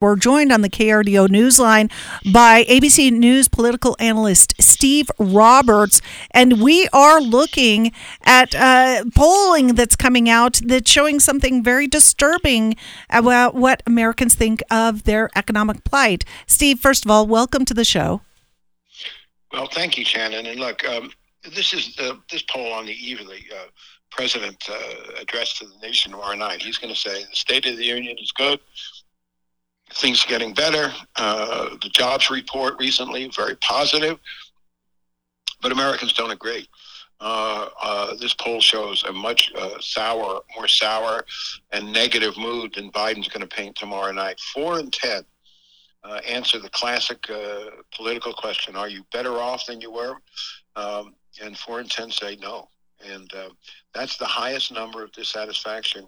We're joined on the KRDO Newsline by ABC News political analyst Steve Roberts, and we are looking at uh, polling that's coming out that's showing something very disturbing about what Americans think of their economic plight. Steve, first of all, welcome to the show. Well, thank you, Shannon. And look, um, this is uh, this poll on the eve of the uh, president uh, address to the nation tomorrow night. He's going to say the State of the Union is good things are getting better. Uh, the jobs report recently very positive, but Americans don't agree. Uh, uh, this poll shows a much uh, sour, more sour and negative mood than Biden's going to paint tomorrow night. Four and ten uh, answer the classic uh, political question: Are you better off than you were? Um, and four and ten say no, and that's the highest number of dissatisfaction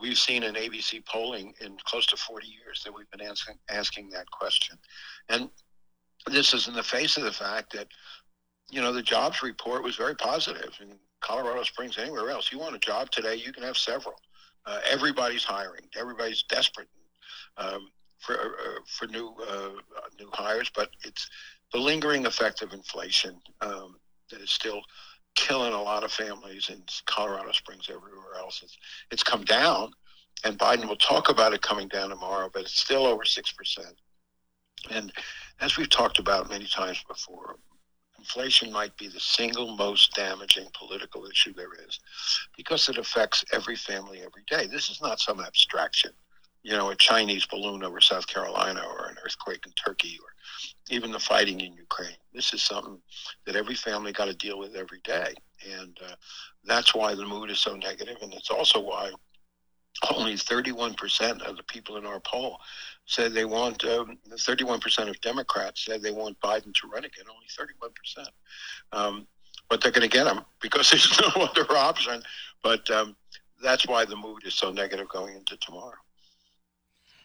we've seen in ABC polling in close to 40 years that we've been asking, asking that question. And this is in the face of the fact that, you know, the jobs report was very positive in Colorado Springs, anywhere else. You want a job today, you can have several. Uh, everybody's hiring. Everybody's desperate um, for uh, for new uh, new hires, but it's the lingering effect of inflation um, that is still killing a lot of families in Colorado Springs, everywhere else. It's, it's come down, and Biden will talk about it coming down tomorrow, but it's still over 6%. And as we've talked about many times before, inflation might be the single most damaging political issue there is because it affects every family every day. This is not some abstraction, you know, a Chinese balloon over South Carolina or an earthquake in Turkey or even the fighting in Ukraine. This is something that every family got to deal with every day. And uh, that's why the mood is so negative. And it's also why only 31% of the people in our poll said they want, um, 31% of Democrats said they want Biden to run again, only 31%. Um, but they're going to get him because there's no other option. But um, that's why the mood is so negative going into tomorrow.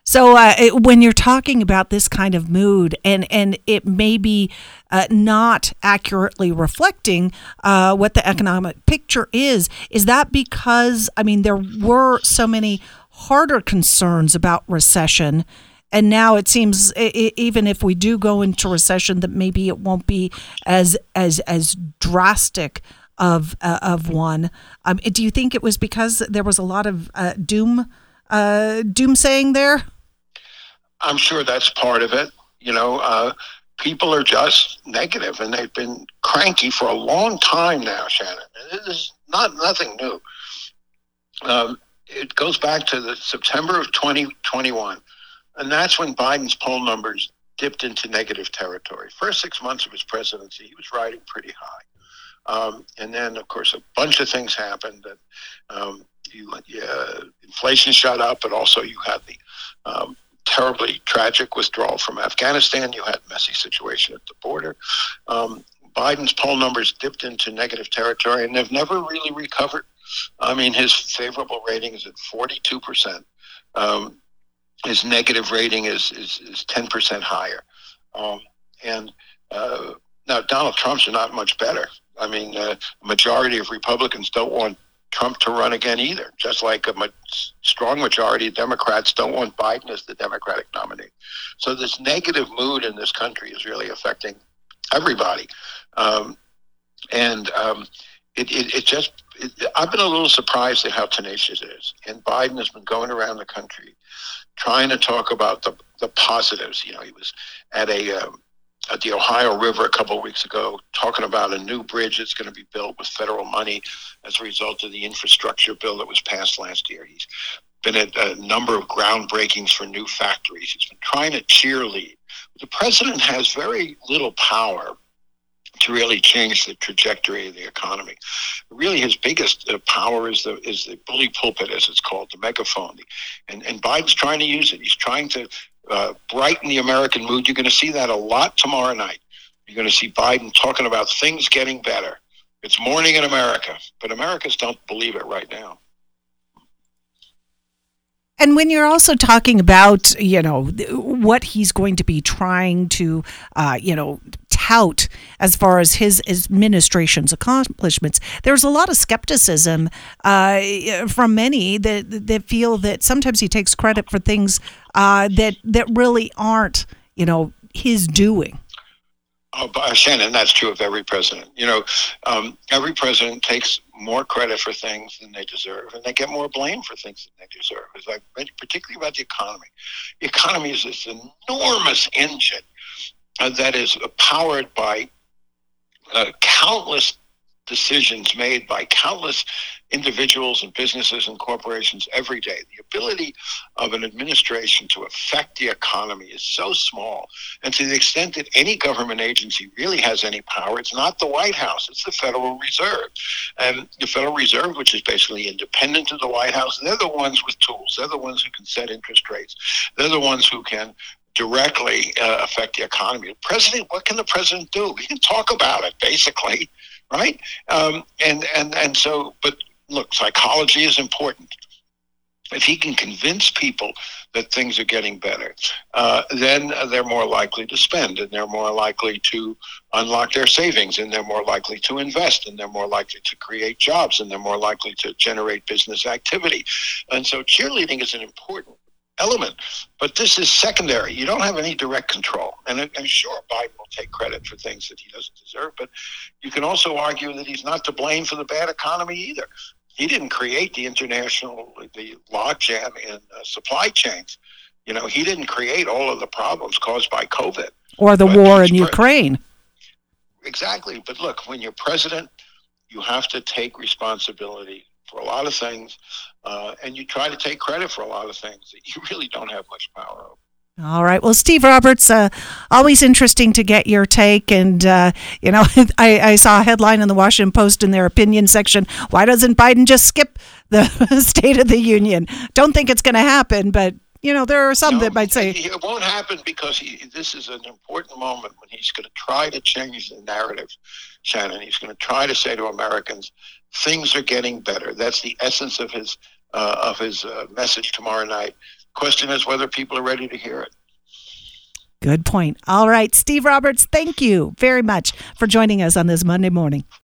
So uh, it, when you're talking about this kind of mood, and and it may be uh, not accurately reflecting uh, what the economic picture is, is that because I mean there were so many harder concerns about recession. And now it seems, it, even if we do go into recession, that maybe it won't be as as as drastic of uh, of one. Um, do you think it was because there was a lot of uh, doom uh, doomsaying there? I'm sure that's part of it. You know, uh, people are just negative, and they've been cranky for a long time now, Shannon. This is not nothing new. Um, it goes back to the September of 2021, and that's when Biden's poll numbers dipped into negative territory. First six months of his presidency, he was riding pretty high. Um, and then, of course, a bunch of things happened. That um, you, inflation shot up, but also you had the um, terribly tragic withdrawal from Afghanistan. You had messy situation at the border. Um, Biden's poll numbers dipped into negative territory, and they've never really recovered. I mean, his favorable rating is at 42%. Um, his negative rating is, is, is 10% higher. Um, and uh, now Donald Trump's are not much better. I mean, uh, a majority of Republicans don't want Trump to run again either, just like a ma- strong majority of Democrats don't want Biden as the Democratic nominee. So this negative mood in this country is really affecting everybody. Um, and um, it, it, it, just, it, I've been a little surprised at how tenacious it is. And Biden has been going around the country trying to talk about the, the positives. You know, he was at a, um, at the Ohio River a couple of weeks ago, talking about a new bridge that's going to be built with federal money as a result of the infrastructure bill that was passed last year. He's been at a number of groundbreakings for new factories. He's been trying to cheerlead. The president has very little power to really change the trajectory of the economy. Really, his biggest uh, power is the is the bully pulpit, as it's called, the megaphone. And and Biden's trying to use it. He's trying to uh, brighten the American mood. You're going to see that a lot tomorrow night. You're going to see Biden talking about things getting better. It's morning in America, but Americans don't believe it right now. And when you're also talking about, you know, what he's going to be trying to, uh, you know, tout as far as his administration's accomplishments. There's a lot of skepticism uh, from many that that feel that sometimes he takes credit for things uh, that that really aren't, you know, his doing. Oh, uh, Shannon, that's true of every president. You know, um, every president takes more credit for things than they deserve, and they get more blame for things than they deserve. As I particularly about the economy, the economy is this enormous engine uh, that is powered by uh, countless decisions made by countless individuals and businesses and corporations every day. The ability of an administration to affect the economy is so small. And to the extent that any government agency really has any power, it's not the White House, it's the Federal Reserve. And the Federal Reserve, which is basically independent of the White House, they're the ones with tools. They're the ones who can set interest rates. They're the ones who can directly uh, affect the economy. The president, what can the president do? He can talk about it, basically right? Um, and and and so, but look, psychology is important. If he can convince people that things are getting better, uh, then they're more likely to spend, and they're more likely to unlock their savings, and they're more likely to invest, and they're more likely to create jobs, and they're more likely to generate business activity. And so, cheerleading is an important element. But this is secondary. You don't have any direct control. And, and sure, Biden will take credit for things that he doesn't deserve, but you can also argue that he's not to blame for the bad economy either. He didn't create the international, the logjam in uh, supply chains. You know, he didn't create all of the problems caused by COVID. Or the war in Ukraine. Exactly. But look, when you're president, you have to take responsibility for a lot of things, uh, and you try to take credit for a lot of things that you really don't have much power over. All right. Well, Steve Roberts, uh, always interesting to get your take. And, uh, you know, I, I, saw a headline in the Washington Post in their opinion section. Why doesn't Biden just skip the State of the Union? Don't think it's going to happen, but, you know, there are some no, that might say. It won't happen because he, this is an important moment when he's going to try to change the narrative, Shannon. He's going to try to say to Americans, things are getting better. That's the essence of his uh, of his uh, message tomorrow night. Question is whether people are ready to hear it. Good point. All right, Steve Roberts, thank you very much for joining us on this Monday morning.